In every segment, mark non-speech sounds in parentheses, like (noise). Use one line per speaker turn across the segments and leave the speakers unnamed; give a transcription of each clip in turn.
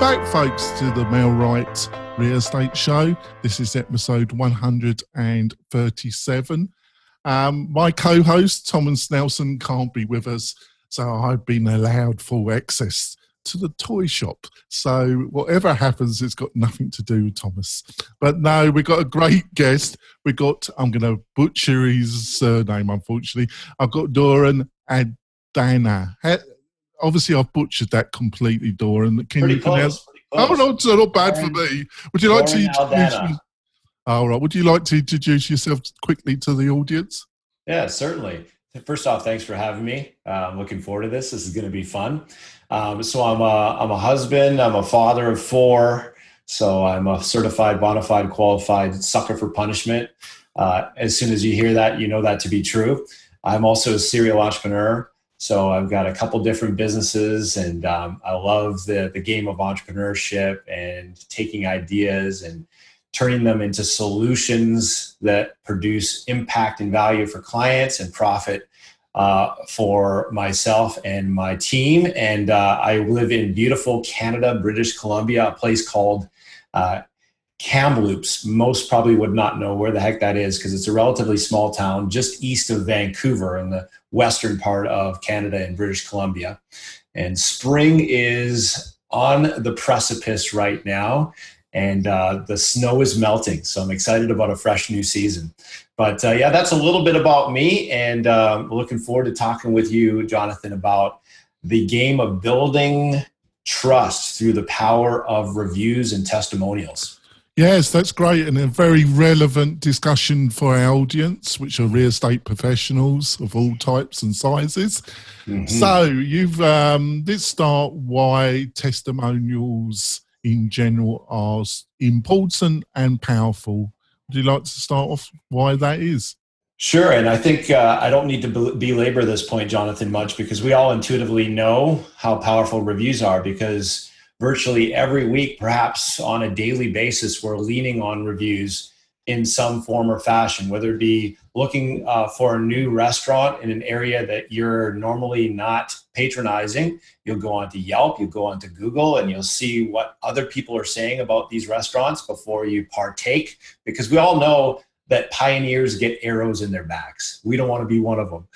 back, folks, to the MailRight Real Estate Show. This is episode 137. Um, my co host, Thomas Nelson, can't be with us, so I've been allowed full access to the toy shop. So whatever happens, it's got nothing to do with Thomas. But no, we've got a great guest. We've got, I'm going to butcher his surname, unfortunately. I've got Doran and Dana obviously I've butchered that completely, Doran. Can
pretty
you pronounce? Oh no, it's not bad for me. Would you like to introduce?
Aldana.
All right. Would you like to introduce yourself quickly to the audience?
Yeah, certainly. First off, thanks for having me. Uh, I'm looking forward to this. This is going to be fun. Um, so I'm a, I'm a husband. I'm a father of four. So I'm a certified, bona fide, qualified sucker for punishment. Uh, as soon as you hear that, you know that to be true. I'm also a serial entrepreneur. So I've got a couple different businesses, and um, I love the the game of entrepreneurship and taking ideas and turning them into solutions that produce impact and value for clients and profit uh, for myself and my team. And uh, I live in beautiful Canada, British Columbia, a place called uh, Kamloops. Most probably would not know where the heck that is because it's a relatively small town just east of Vancouver in the western part of Canada and British Columbia. And spring is on the precipice right now and uh, the snow is melting. So I'm excited about a fresh new season. But uh, yeah, that's a little bit about me, and um, looking forward to talking with you, Jonathan, about the game of building trust through the power of reviews and testimonials.
Yes, that's great and a very relevant discussion for our audience, which are real estate professionals of all types and sizes.
Mhm.
So you've um, let's start why testimonials in general are important and powerful. Would you like to start off why that is?
Sure, and I think uh, I don't need to bel- belabor this point, Jonathan, much because we all intuitively know how powerful reviews are. Because virtually every week, perhaps on a daily basis, we're leaning on reviews in some form or fashion, whether it be looking uh, for a new restaurant in an area that you're normally not patronizing. You'll go onto Yelp, you'll go onto Google, and you'll see what other people are saying about these restaurants before you partake. Because we all know that pioneers get arrows in their backs. We don't want to be one of them.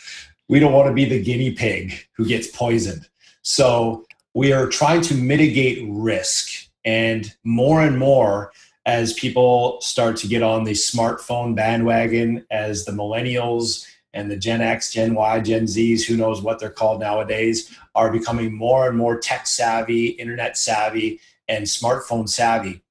We don't want to be the guinea pig who gets poisoned. So we are trying to mitigate risk. And more and more, as people start to get on the smartphone bandwagon, as the millennials and the Gen X, Gen Y, Gen Zs, who knows what they're called nowadays, are becoming more and more tech savvy, internet savvy, and smartphone savvy.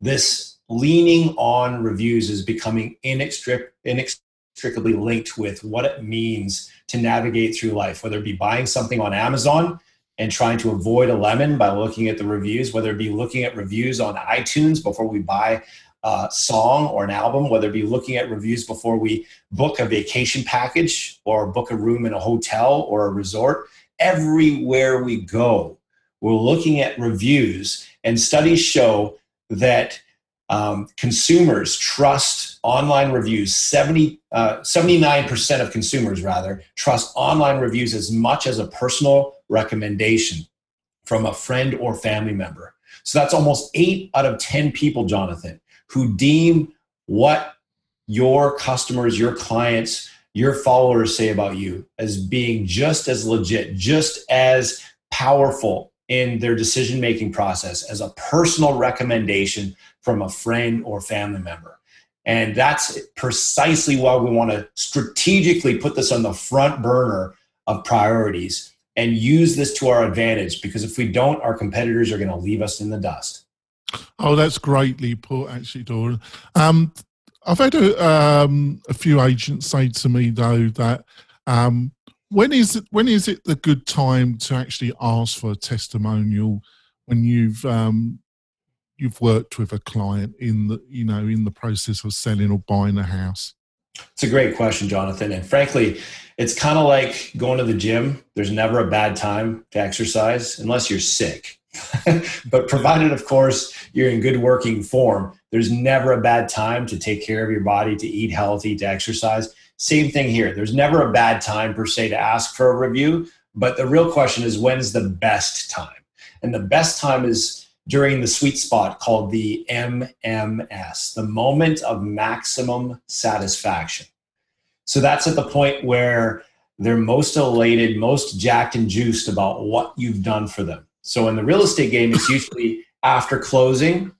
This leaning on reviews is becoming inextric- inextricably linked with what it means to navigate through life, whether it be buying something on Amazon and trying to avoid a lemon by looking at the reviews, whether it be looking at reviews on iTunes before we buy a song or an album, whether it be looking at reviews before we book a vacation package or book a room in a hotel or a resort. Everywhere we go, we're looking at reviews, and studies show that um, consumers trust online reviews 70, uh, 79% of consumers rather trust online reviews as much as a personal recommendation from a friend or family member so that's almost 8 out of 10 people jonathan who deem what your customers your clients your followers say about you as being just as legit just as powerful in their decision making process as a personal recommendation from a friend or family member. And that's precisely why we want to strategically put this on the front burner of priorities and use this to our advantage because if we don't, our competitors are going to leave us in the dust.
Oh, that's greatly put, actually, Doran. Um, I've had a, um, a few agents say to me though that um, when is it when is it the good time to actually ask for a testimonial when you've um, you've worked with a client in the you know in the process of selling or buying a house?
It's a great question, Jonathan. And frankly, it's kind of like going to the gym. There's never a bad time to exercise unless you're sick. (laughs) but provided, of course, you're in good working form, there's never a bad time to take care of your body, to eat healthy, to exercise. Same thing here. There's never a bad time per se to ask for a review, but the real question is when's the best time? And the best time is during the sweet spot called the MMS, the moment of maximum satisfaction. So that's at the point where they're most elated, most jacked and juiced about what you've done for them. So in the real estate game, it's usually after closing.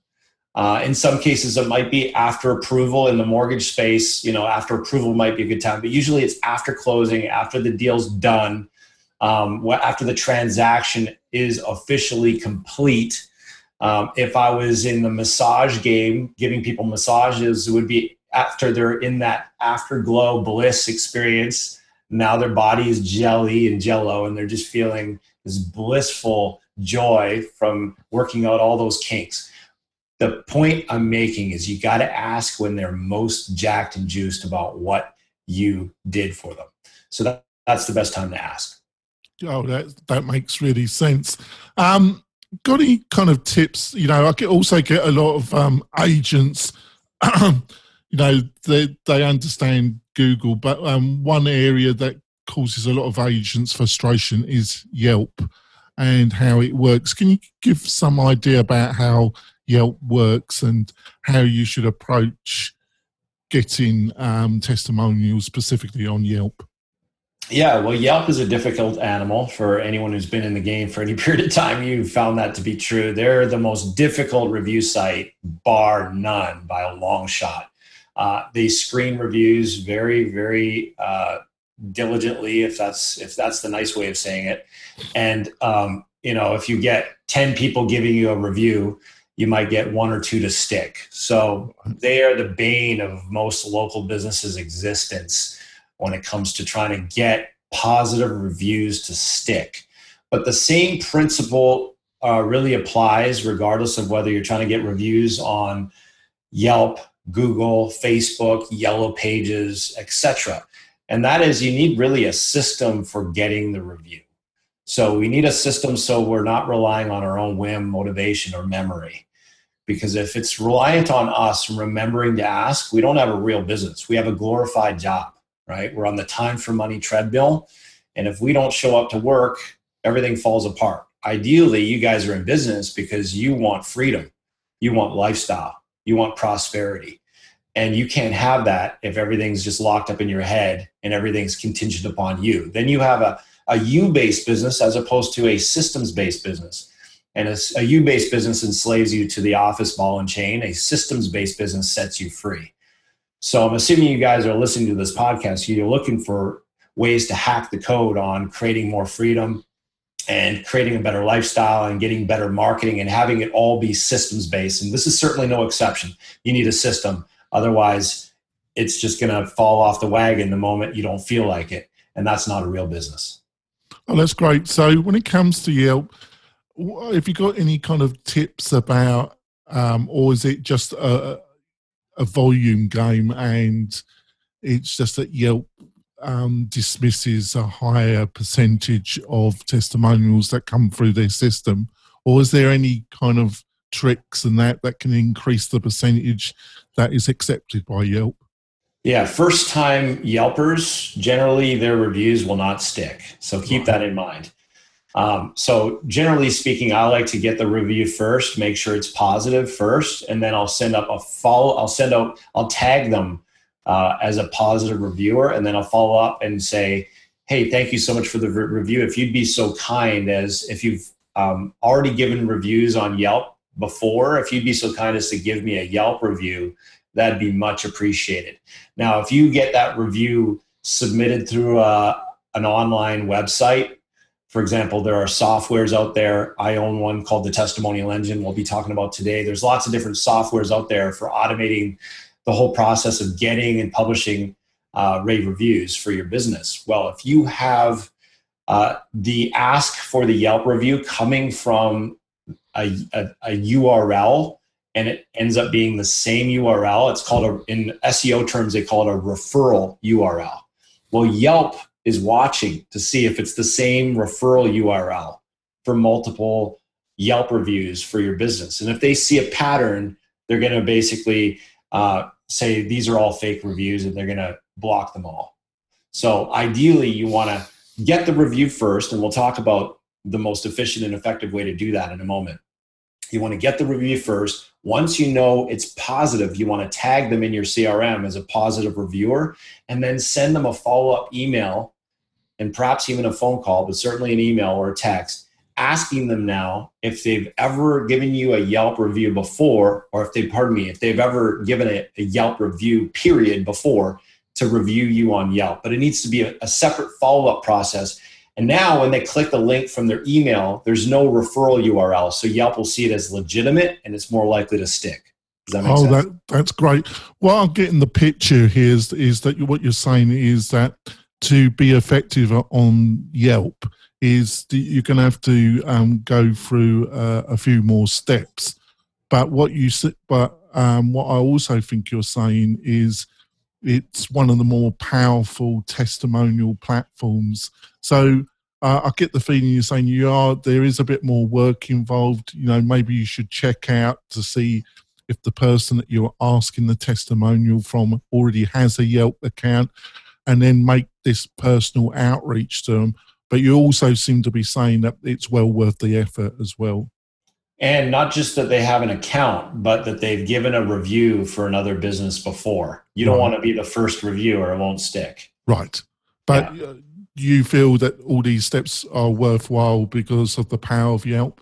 Uh, in some cases, it might be after approval in the mortgage space. You know, after approval might be a good time, but usually it's after closing, after the deal's done, um, after the transaction is officially complete. Um, if I was in the massage game, giving people massages, it would be after they're in that afterglow bliss experience. Now their body is jelly and jello, and they're just feeling this blissful joy from working out all those kinks. The point I'm making is you got to ask when they're most jacked and juiced about what you did for them. So that, that's the best time to ask.
Oh, that that makes really sense. Um, got any kind of tips? You know, I get also get a lot of um, agents. (clears throat) you know, they they understand Google, but um, one area that causes a lot of agents frustration is Yelp and how it works. Can you give some idea about how Yelp works and how you should approach getting um, testimonials specifically on Yelp?
Yeah, well, Yelp is a difficult animal for anyone who's been in the game for any (laughs) period of time. You found that to be true. They're the most difficult review site, bar none, by a long shot. Uh, they screen reviews very, very uh, diligently, if that's if that's the nice way of saying it. And um, you know, if you get ten people giving you a review, you might get one or two to stick. So they are the bane of most local businesses' existence when it comes to trying to get positive reviews to stick. But the same principle uh, really applies regardless of whether you're trying to get reviews on Yelp, Google, Facebook, Yellow Pages, etc. And that is you need really a system for getting the review. So we need a system so we're not relying on our own whim, motivation, or memory. Because if it's reliant on us remembering to ask, we don't have a real business. We have a glorified job right? We're on the time for money treadmill. And if we don't show up to work, everything falls apart. Ideally, you guys are in business because you want freedom, you want lifestyle, you want prosperity. And you can't have that if everything's just locked up in your head and everything's contingent upon you. Then you have a, a you based business as opposed to a systems based business. And a, a you based business enslaves you to the office ball and chain, a systems based business sets you free. So I'm assuming you guys are listening to this podcast. You're looking for ways to hack the code on creating more freedom and creating a better lifestyle and getting better marketing and having it all be systems based. And this is certainly no exception. You need a system. Otherwise, it's just going to fall off the wagon the moment you don't feel like it. And that's not a real business.
Oh, that's great. So when it comes to Yelp, have you got any kind of tips about, um, or is it just a, a volume game, and it's just that Yelp um, dismisses a higher percentage of testimonials that come through their system, or is there any kind of tricks and that that can increase the percentage that is accepted by Yelp?
Yeah, first time Yelpers, generally their reviews will not stick. So keep that in mind. Um, so generally speaking, I like to get the review first, make sure it's positive first, and then I'll send up a follow. I'll send out. I'll tag them uh, as a positive reviewer, and then I'll follow up and say, "Hey, thank you so much for the re- review. If you'd be so kind as if you've um, already given reviews on Yelp before, if you'd be so kind as to give me a Yelp review, that'd be much appreciated." Now, if you get that review submitted through uh, an online website for example, there are softwares out there. I own one called the Testimonial Engine. We'll be talking about today. There's lots of different softwares out there for automating the whole process of getting and publishing uh, rave reviews for your business. Well, if you have uh, the ask for the Yelp review coming from a, a, a, URL and it ends up being the same URL, it's called a, in SEO terms, they call it a referral URL. Well, Yelp is watching to see if it's the same referral URL for multiple Yelp reviews for your business. And if they see a pattern, they're going to basically uh, say these are all fake reviews and they're going to block them all. So ideally, you want to get the review first, and we'll talk about the most efficient and effective way to do that in a moment. You want to get the review first. Once you know it's positive, you want to tag them in your CRM as a positive reviewer and then send them a follow up email and perhaps even a phone call, but certainly an email or a text asking them now if they've ever given you a Yelp review before, or if they, pardon me, if they've ever given a, a Yelp review period before to review you on Yelp. But it needs to be a, a separate follow up process and now when they click the link from their email, there's no referral URL. So Yelp will see it as legitimate and it's more likely to stick. That
oh,
sense?
that, that's great. What I'm getting the picture here is, is that what you're saying is that to be effective on Yelp is you're going to have to um, go through uh, a few more steps. But what you but um, what I also think you're saying is it's one of the more powerful testimonial platforms so uh, I get the feeling you're saying you are. There is a bit more work involved. You know, maybe you should check out to see if the person that you're asking the testimonial from already has a Yelp account, and then make this personal outreach to them. But you also seem to be saying that it's well worth the effort as well.
And not just that they have an account, but that they've given a review for another business before. You don't right. want to be the first reviewer, it won't stick.
Right. But yeah. Uh, you feel that all these steps are worthwhile because of the power of Yelp?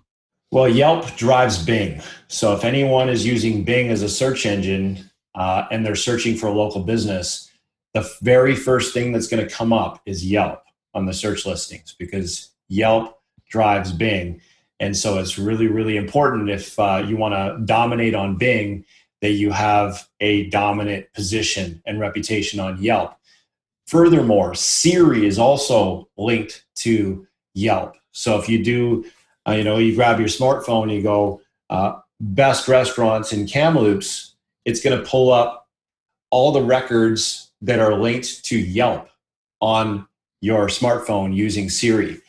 Well, Yelp drives Bing. So if anyone is using Bing as a search engine uh, and they're searching for a local business, the very first thing that's going to come up is Yelp on the search listings because Yelp drives Bing. And so it's really, really important if uh, you want to dominate on Bing that you have a dominant position and reputation on Yelp. Furthermore, Siri is also linked to Yelp. So if you do, uh, you know, you grab your smartphone, you go uh, best restaurants in Kamloops, it's going to pull up all the records that are linked to Yelp on your smartphone using Siri.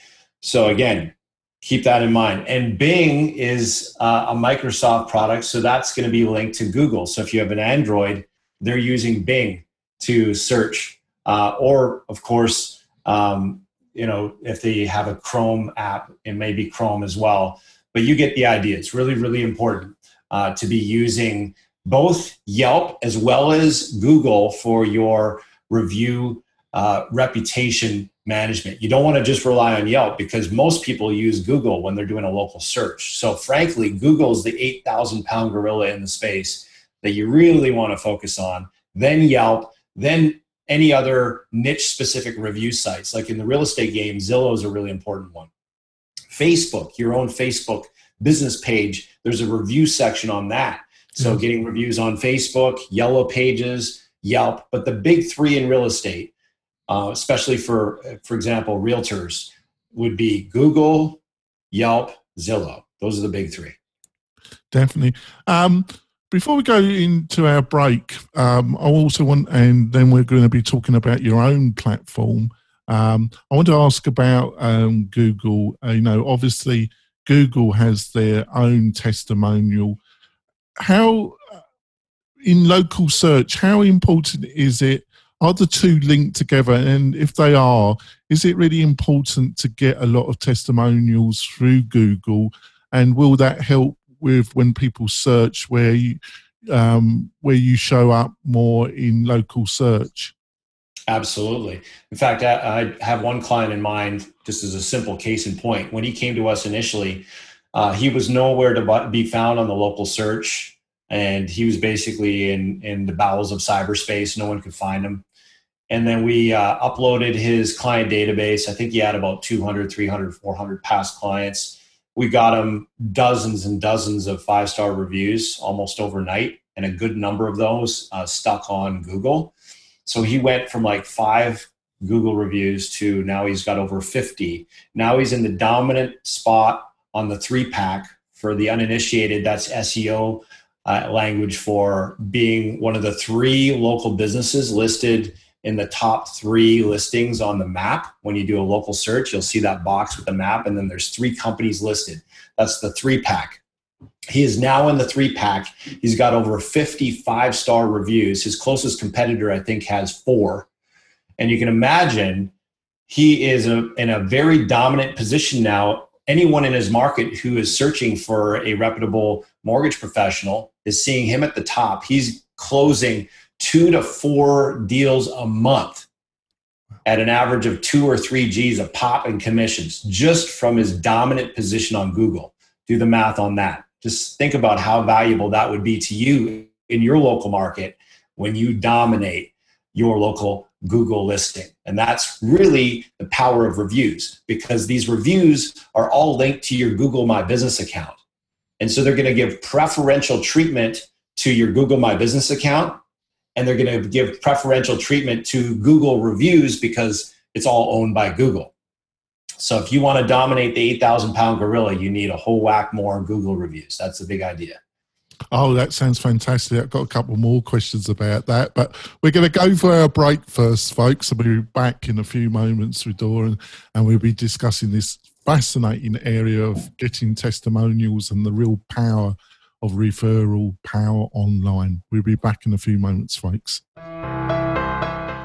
So again, keep that in mind. And Bing is uh, a Microsoft product, so that's going to be linked to Google. So if you have an Android, they're using Bing to search uh, or of course, um, you know, if they have a Chrome app, it may be Chrome as well. But you get the idea. It's really, really important uh, to be using both Yelp as well as Google for your review uh, reputation management. You don't want to just rely on Yelp because most people use Google when they're doing a local search. So, frankly, Google's the 8,000 pound gorilla in the space that you really want to focus on. Then Yelp, then any other niche specific review sites. Like in the real estate game, Zillow is a really important one. Facebook, your own Facebook business page, there's a review section on that. So mm-hmm. getting reviews on Facebook, Yellow Pages, Yelp, but the big three in real estate, uh, especially for, for example, realtors, would be Google, Yelp, Zillow. Those are the big three.
Definitely. Um, before we go into our break, um, I also want, and then we're going to be talking about your own platform. Um, I want to ask about um, Google. Uh, you know, obviously, Google has their own testimonial. How, in local search, how important is it? Are the two linked together? And if they are, is it really important to get a lot of testimonials through Google? And will that help with when people search where you um, where you show up more in local search?
Absolutely. In fact, I, I have one client in mind, just as a simple case in point. When he came to us initially, uh, he was nowhere to be found on the local search, and he was basically in in the bowels of cyberspace. No one could find him. And then we uh, uploaded his client database. I think he had about 200, 300, 400 past clients we got him dozens and dozens of five star reviews almost overnight, and a good number of those uh, stuck on Google. So he went from like five Google reviews to now he's got over 50. Now he's in the dominant spot on the three pack for the uninitiated. That's SEO uh, language for being one of the three local businesses listed in the top three listings on the map. When you do a local search, you'll see that box with the map, and then there's three companies listed. That's the three pack. He is now in the three pack. He's got over 55 star reviews. His closest competitor, I think, has four. And you can imagine he is a, in a very dominant position now anyone in his market who is searching for a reputable mortgage professional is seeing him at the top. He's closing two to four deals a month at an average of two or three G's of pop and commissions just from his dominant position on Google. Do the math on that. Just think about how valuable that would be to you in your local market when you dominate your local Google listing. And that's really the power of reviews because these reviews are all linked to your Google My Business account. And so they're going to give preferential treatment to your Google My Business account and they're going to give preferential treatment to Google reviews because it's all owned by Google. So if you want to dominate the 8,000 pound gorilla, you need a whole whack more Google reviews. That's the big idea.
Oh, that sounds fantastic. I've got a couple more questions about that, but we're going to go for our break first, folks. And we'll be back in a few moments with Dora, and we'll be discussing this fascinating area of getting testimonials and the real power of referral power online. We'll be back in a few moments, folks.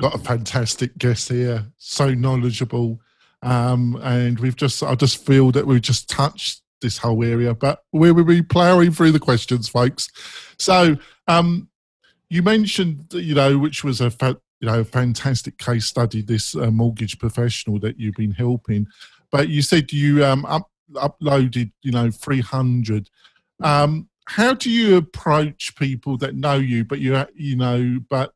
got a fantastic guest here, so knowledgeable, um, and we've just I just feel that we've just touched this whole area, but we will be ploughing through the questions, folks. So um, you mentioned, you know, which was a fa- you know fantastic case study, this uh, mortgage professional that you've been helping, but you said you um, up, uploaded, you know, three hundred. Um, how do you approach people that know you, but you you know, but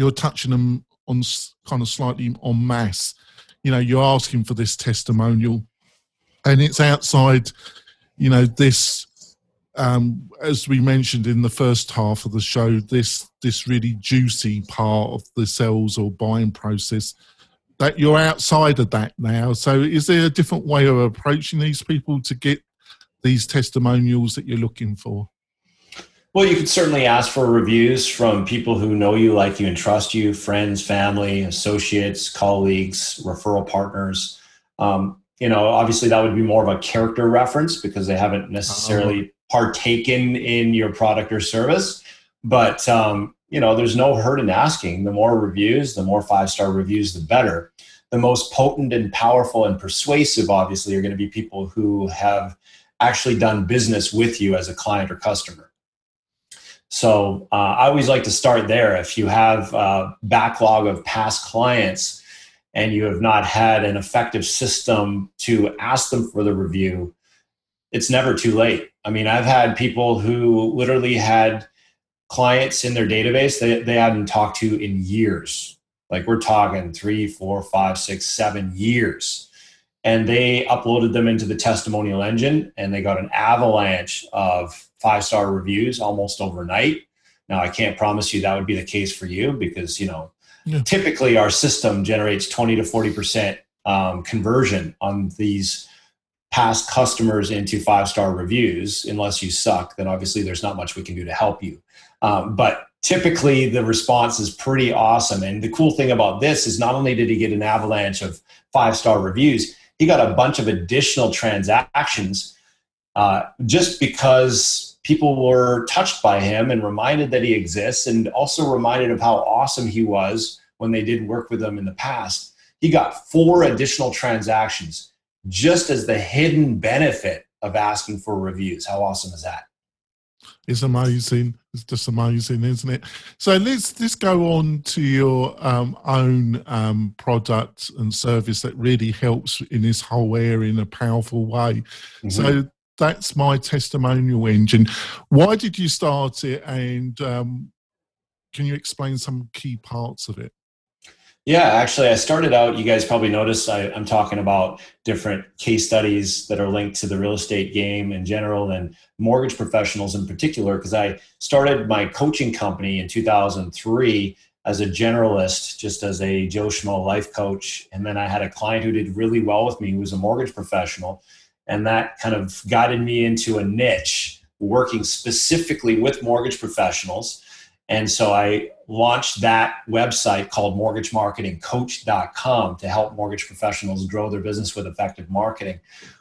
you're touching them on kind of slightly on mass? You know, you're asking for this testimonial, and it's outside. You know, this um, as we mentioned in the first half of the show, this this really juicy part of the sales or buying process that you're outside of that now. So, is there a different way of approaching these people to get these testimonials that you're looking for?
Well, you could certainly ask for reviews from people who know you, like you, and trust you friends, family, associates, colleagues, referral partners. Um, you know, obviously, that would be more of a character reference because they haven't necessarily uh-huh. partaken in your product or service. But, um, you know, there's no hurt in asking. The more reviews, the more five star reviews, the better. The most potent and powerful and persuasive, obviously, are going to be people who have actually done business with you as a client or customer. So uh, I always like to start there. If you have a backlog of past clients and you have not had an effective system to ask them for the review, it's never too late. I mean, I've had people who literally had clients in their database that they hadn't talked to in years. Like we're talking three, four, five, six, seven years and they uploaded them into the testimonial engine and they got an avalanche of five star reviews almost overnight. Now i can't promise you that would be the case for you because you know yeah. typically our system generates 20 to 40 percent um, conversion on these past customers into five star reviews. Unless you suck then obviously there's not much we can do to help you. Um, but typically the response is pretty awesome. And the cool thing about this is not only did he get an avalanche of five star reviews he got a bunch of additional transactions uh, just because people were touched by him and reminded that he exists and also reminded of how awesome he was when they did work with him in the past. He got four additional transactions just as the hidden benefit of asking for reviews. How awesome is that?
It's amazing. It's just amazing, isn't it? So let's let's go on to your um, own um, product and service that really helps in this whole area in a powerful way. Mm-hmm. So that's my testimonial engine. Why did you start it, and um, can you explain some key parts of it?
Yeah, actually, I started out. You guys probably noticed I, am talking about different case studies that are linked to the real estate game in general and mortgage professionals in particular, because I started my coaching company in 2003 as a generalist, just as a Joe Schmo life coach. And then I had a client who did really well with me, who was a mortgage professional. And that kind of guided me into a niche working specifically with mortgage professionals. And so I launched that website called mortgagemarketingcoach.com to help mortgage professionals grow their business with effective marketing.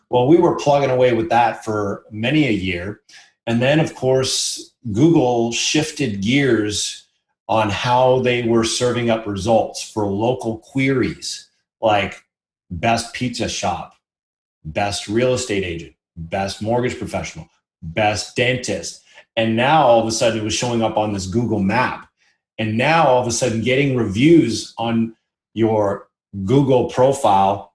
Well, we were plugging away with that for many a year. And then, of course, Google shifted gears on how they were serving up results for local queries like best pizza shop, best real estate agent, best mortgage professional, best dentist. And now all of a sudden it was showing up on this Google map. And now all of a sudden getting reviews on your Google profile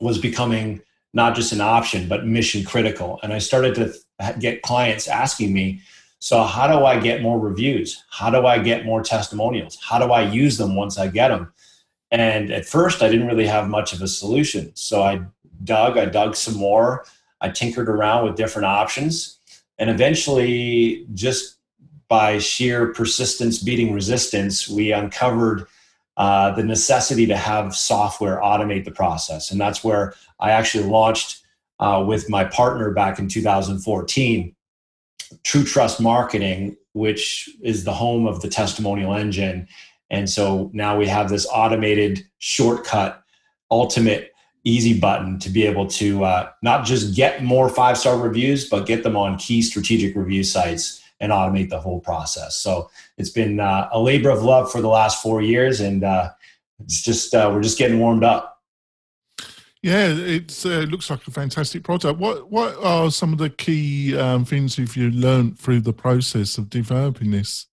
was becoming not just an option, but mission critical. And I started to get clients asking me, so how do I get more reviews? How do I get more testimonials? How do I use them once I get them? And at first, I didn't really have much of a solution. So I dug, I dug some more. I tinkered around with different options. And eventually, just by sheer persistence beating resistance, we uncovered uh, the necessity to have software automate the process. And that's where I actually launched uh, with my partner back in 2014 True Trust Marketing, which is the home of the testimonial engine. And so now we have this automated shortcut, ultimate easy button to be able to uh, not just get more five star reviews, but get them on key strategic review sites and automate the whole process. So it's been uh, a labor of love for the last four years, and uh, it's just uh, we're just getting warmed up.
Yeah, it uh, looks like a fantastic product. What what are some of the key um, things have you learned through the process of developing this?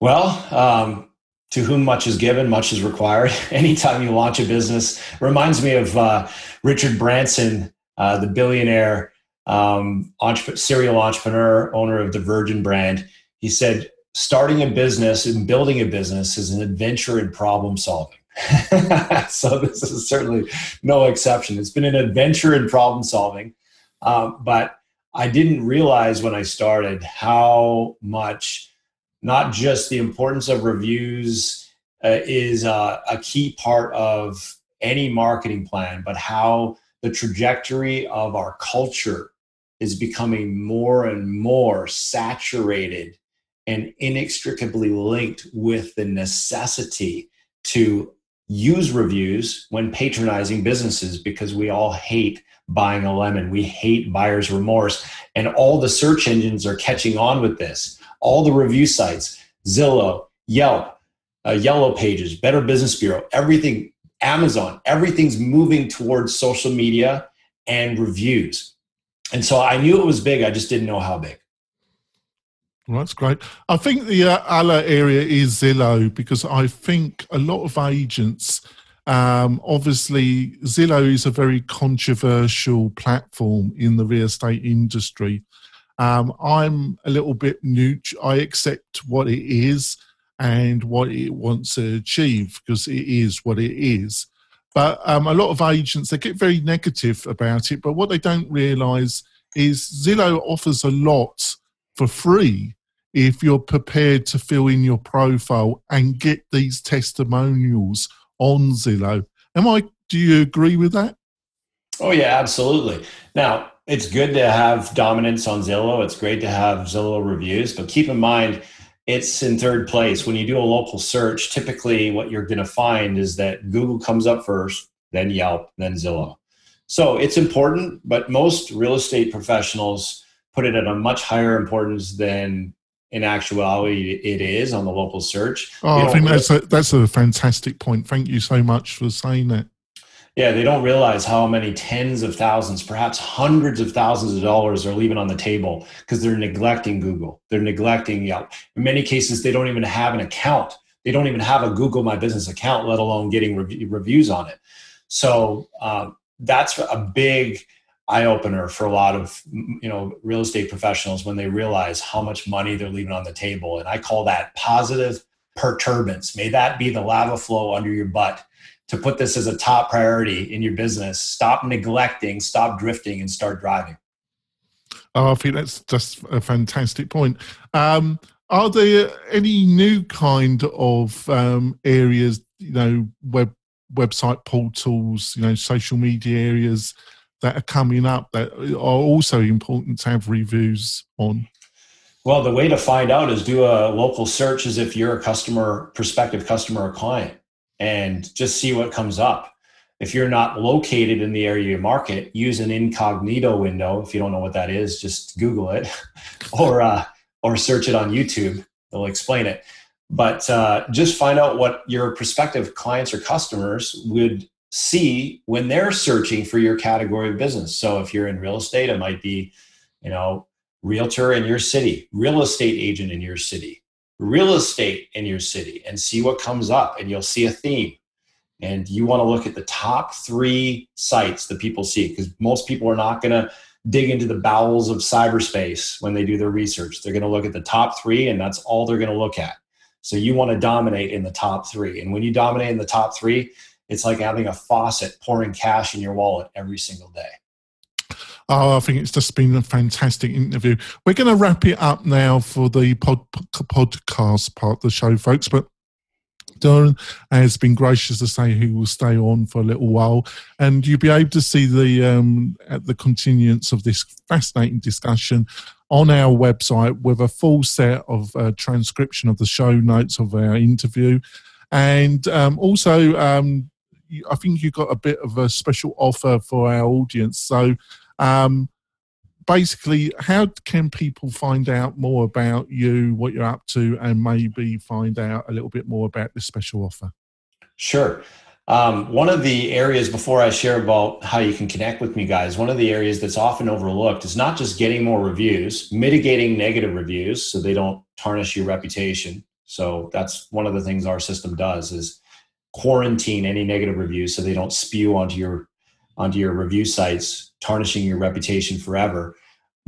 Well, um, to whom much is given, much is required. (laughs) Anytime you launch a business, reminds me of uh, Richard Branson, uh, the billionaire um, serial entrepreneur, owner of the Virgin brand. He said, "Starting a business and building a business is an adventure in problem solving." (laughs) so this is certainly no exception. It's been an adventure in problem solving, um, but I didn't realize when I started how much, not just the importance of reviews uh, is uh, a key part of any marketing plan, but how the trajectory of our culture is becoming more and more saturated and inextricably linked with the necessity to use reviews when patronizing businesses because we all hate buying a lemon. We hate buyer's remorse. And all the search engines are catching on with this. All the review sites, Zillow, Yelp, uh, Yellow Pages, Better Business Bureau, everything, Amazon, everything's moving towards social media and reviews. And so I knew it was big, I just didn't know how big.
Well, that's great. I think the uh, other area is Zillow because I think a lot of agents, um, obviously, Zillow is a very controversial platform in the real estate industry. Um, I'm a little bit new. I accept what it is and what it wants to achieve because it is what it is. But um, a lot of agents they get very negative about it. But what they don't realise is Zillow offers a lot for free if you're prepared to fill in your profile and get these testimonials on Zillow. Am I? Do you agree with that?
Oh yeah, absolutely. Now it's good to have dominance on Zillow. It's great to have Zillow reviews, but keep in mind it's in third place. When you do a local search, typically what you're going to find is that Google comes up first, then Yelp, then Zillow. So it's important, but most real estate professionals put it at a much higher importance than in actuality it is on the local search.
Oh, I think that's a, that's a fantastic point. Thank you so much for saying that.
Yeah, they don't realize how many tens of thousands, perhaps hundreds of thousands of dollars are leaving on the table because they're neglecting Google. They're neglecting Yelp. In many cases, they don't even have an account. They don't even have a Google My Business account, let alone getting reviews on it. So um, that's a big eye opener for a lot of you know real estate professionals when they realize how much money they're leaving on the table and i call that positive perturbance may that be the lava flow under your butt to put this as a top priority in your business. Stop neglecting stop drifting and start driving.
Oh, i think that's just a fantastic point. Um, are there any new kind of um, areas you know web website portals you know social media areas that are coming up that are also important to have reviews on?
Well, the way to find out is do a local search as if you're a customer, prospective customer or client, and just see what comes up. If you're not located in the area you market, use an incognito window. If you don't know what that is, just Google it, (laughs) or uh, or search it on YouTube. They'll explain it. But uh, just find out what your prospective clients or customers would see when they're searching for your category of business. So if you're in real estate, it might be, you know, realtor in your city, real estate agent in your city, real estate in your city, and see what comes up. And you'll see a theme. And you want to look at the top three sites that people see because most people are not going to dig into the bowels of cyberspace when they do their research. They're going to look at the top three, and that's all they're going to look at. So you want to dominate in the top three. And when you dominate in the top three, it's like having a faucet pouring cash in your wallet every single day.
Oh, I think it's just been a fantastic interview. We're going to wrap it up now for the pod, podcast part of the show, folks. But Doran has been gracious to say he will stay on for a little while, and you'll be able to see the um, at the continuance of this fascinating discussion on our website with a full set of uh, transcription of the show notes of our interview, and um, also um, I think you got a bit of a special offer for our audience. So, um, basically, how can people find out more about you, what you're up to, and maybe find out a little bit more about this special offer?
Sure. Um, one of the areas before I share about how you can connect with me, guys, one of the areas that's often overlooked is not just getting more reviews, mitigating negative reviews so they don't tarnish your reputation. So that's one of the things our system does is quarantine any negative reviews so they don't spew onto your onto your review sites tarnishing your reputation forever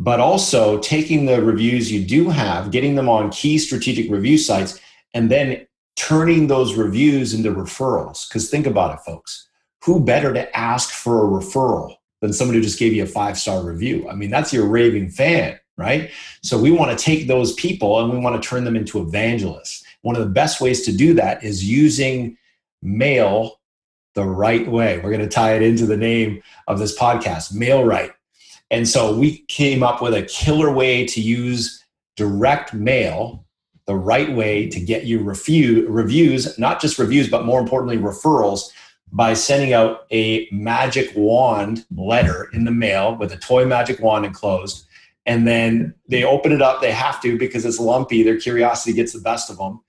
but also taking the reviews you do have getting them on key strategic review sites and then turning those reviews into referrals. Because think about it folks. Who better to ask for a referral than somebody who just gave you a five star review? I mean that's your raving fan right? So we want to take those people and we want to turn them into evangelists. One of the best ways to do that is using mail the right way. We're going to tie it into the name of this podcast, Mail Right. And so we came up with a killer way to use direct mail the right way to get you review, reviews, not just reviews, but more importantly, referrals by sending out a magic wand letter in the mail with a toy magic wand enclosed. And then they open it up. They have to because it's lumpy. Their curiosity gets the best of them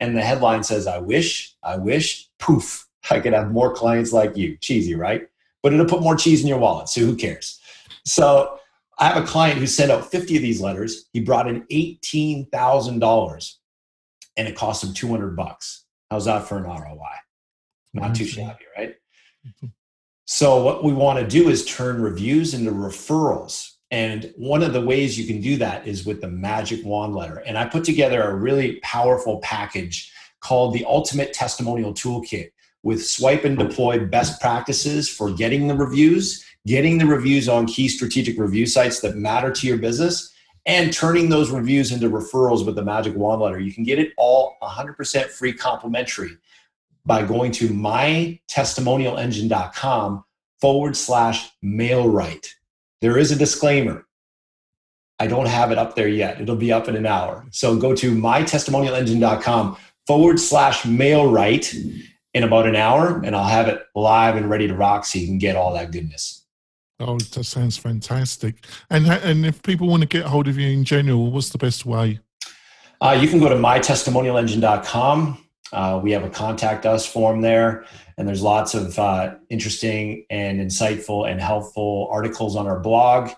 and the headline says, I wish, I wish, poof, I could have more clients like you. Cheesy, right? But it'll put more cheese in your wallet, so who cares? So I have a client who sent out 50 of these letters. He brought in $18,000 and it cost him 200 bucks. How's that for an ROI? Not too shabby, right? So what we want to do is turn reviews into referrals. And one of the ways you can do that is with the magic wand letter. And I put together a really powerful package called the Ultimate Testimonial Toolkit with swipe and deploy best practices for getting the reviews, getting the reviews on key strategic review sites that matter to your business, and turning those reviews into referrals with the magic wand letter. You can get it all 100% free complimentary by going to mytestimonialengine.com forward slash mailright. There is a disclaimer. I don't have it up there yet. It'll be up in an hour. So go to mytestimonialengine.com forward slash mailright in about an hour, and I'll have it live and ready to rock so you can get all that goodness.
Oh, that sounds fantastic. And and if people want to get hold of you in general, what's the best way?
Uh, you can go to mytestimonialengine.com. Uh, we have a contact us form there, and there's lots of uh, interesting and insightful and helpful articles on our blog.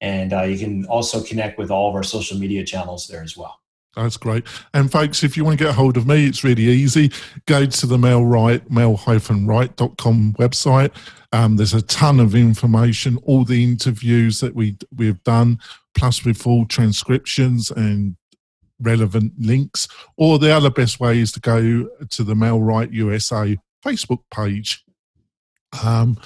And uh, you can also connect with all of our social media channels there as well.
That's great. And folks, if you want to get a hold of me, it's really easy. Go to the MailRight, mail-right.com website. Um, there's a ton of information, all the interviews that we we've done, plus with full transcriptions and relevant links. Or the other best way is to go to the MailRight USA Facebook page. Um,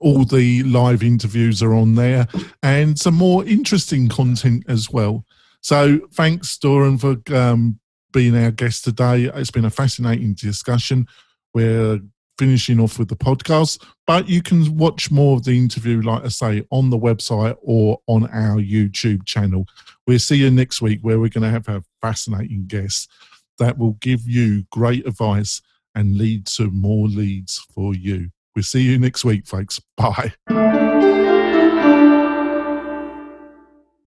all the live interviews are on there and some more interesting content as well. So thanks, Doran, for um, being our guest today. It's been a fascinating discussion. We're finishing off with the podcast. But you can watch more of the interview, like I say, on the website or on our YouTube channel. We'll see you next week where we're going to have a fascinating guest that will give you great advice and lead to more leads for you. We'll see you next week, folks. Bye.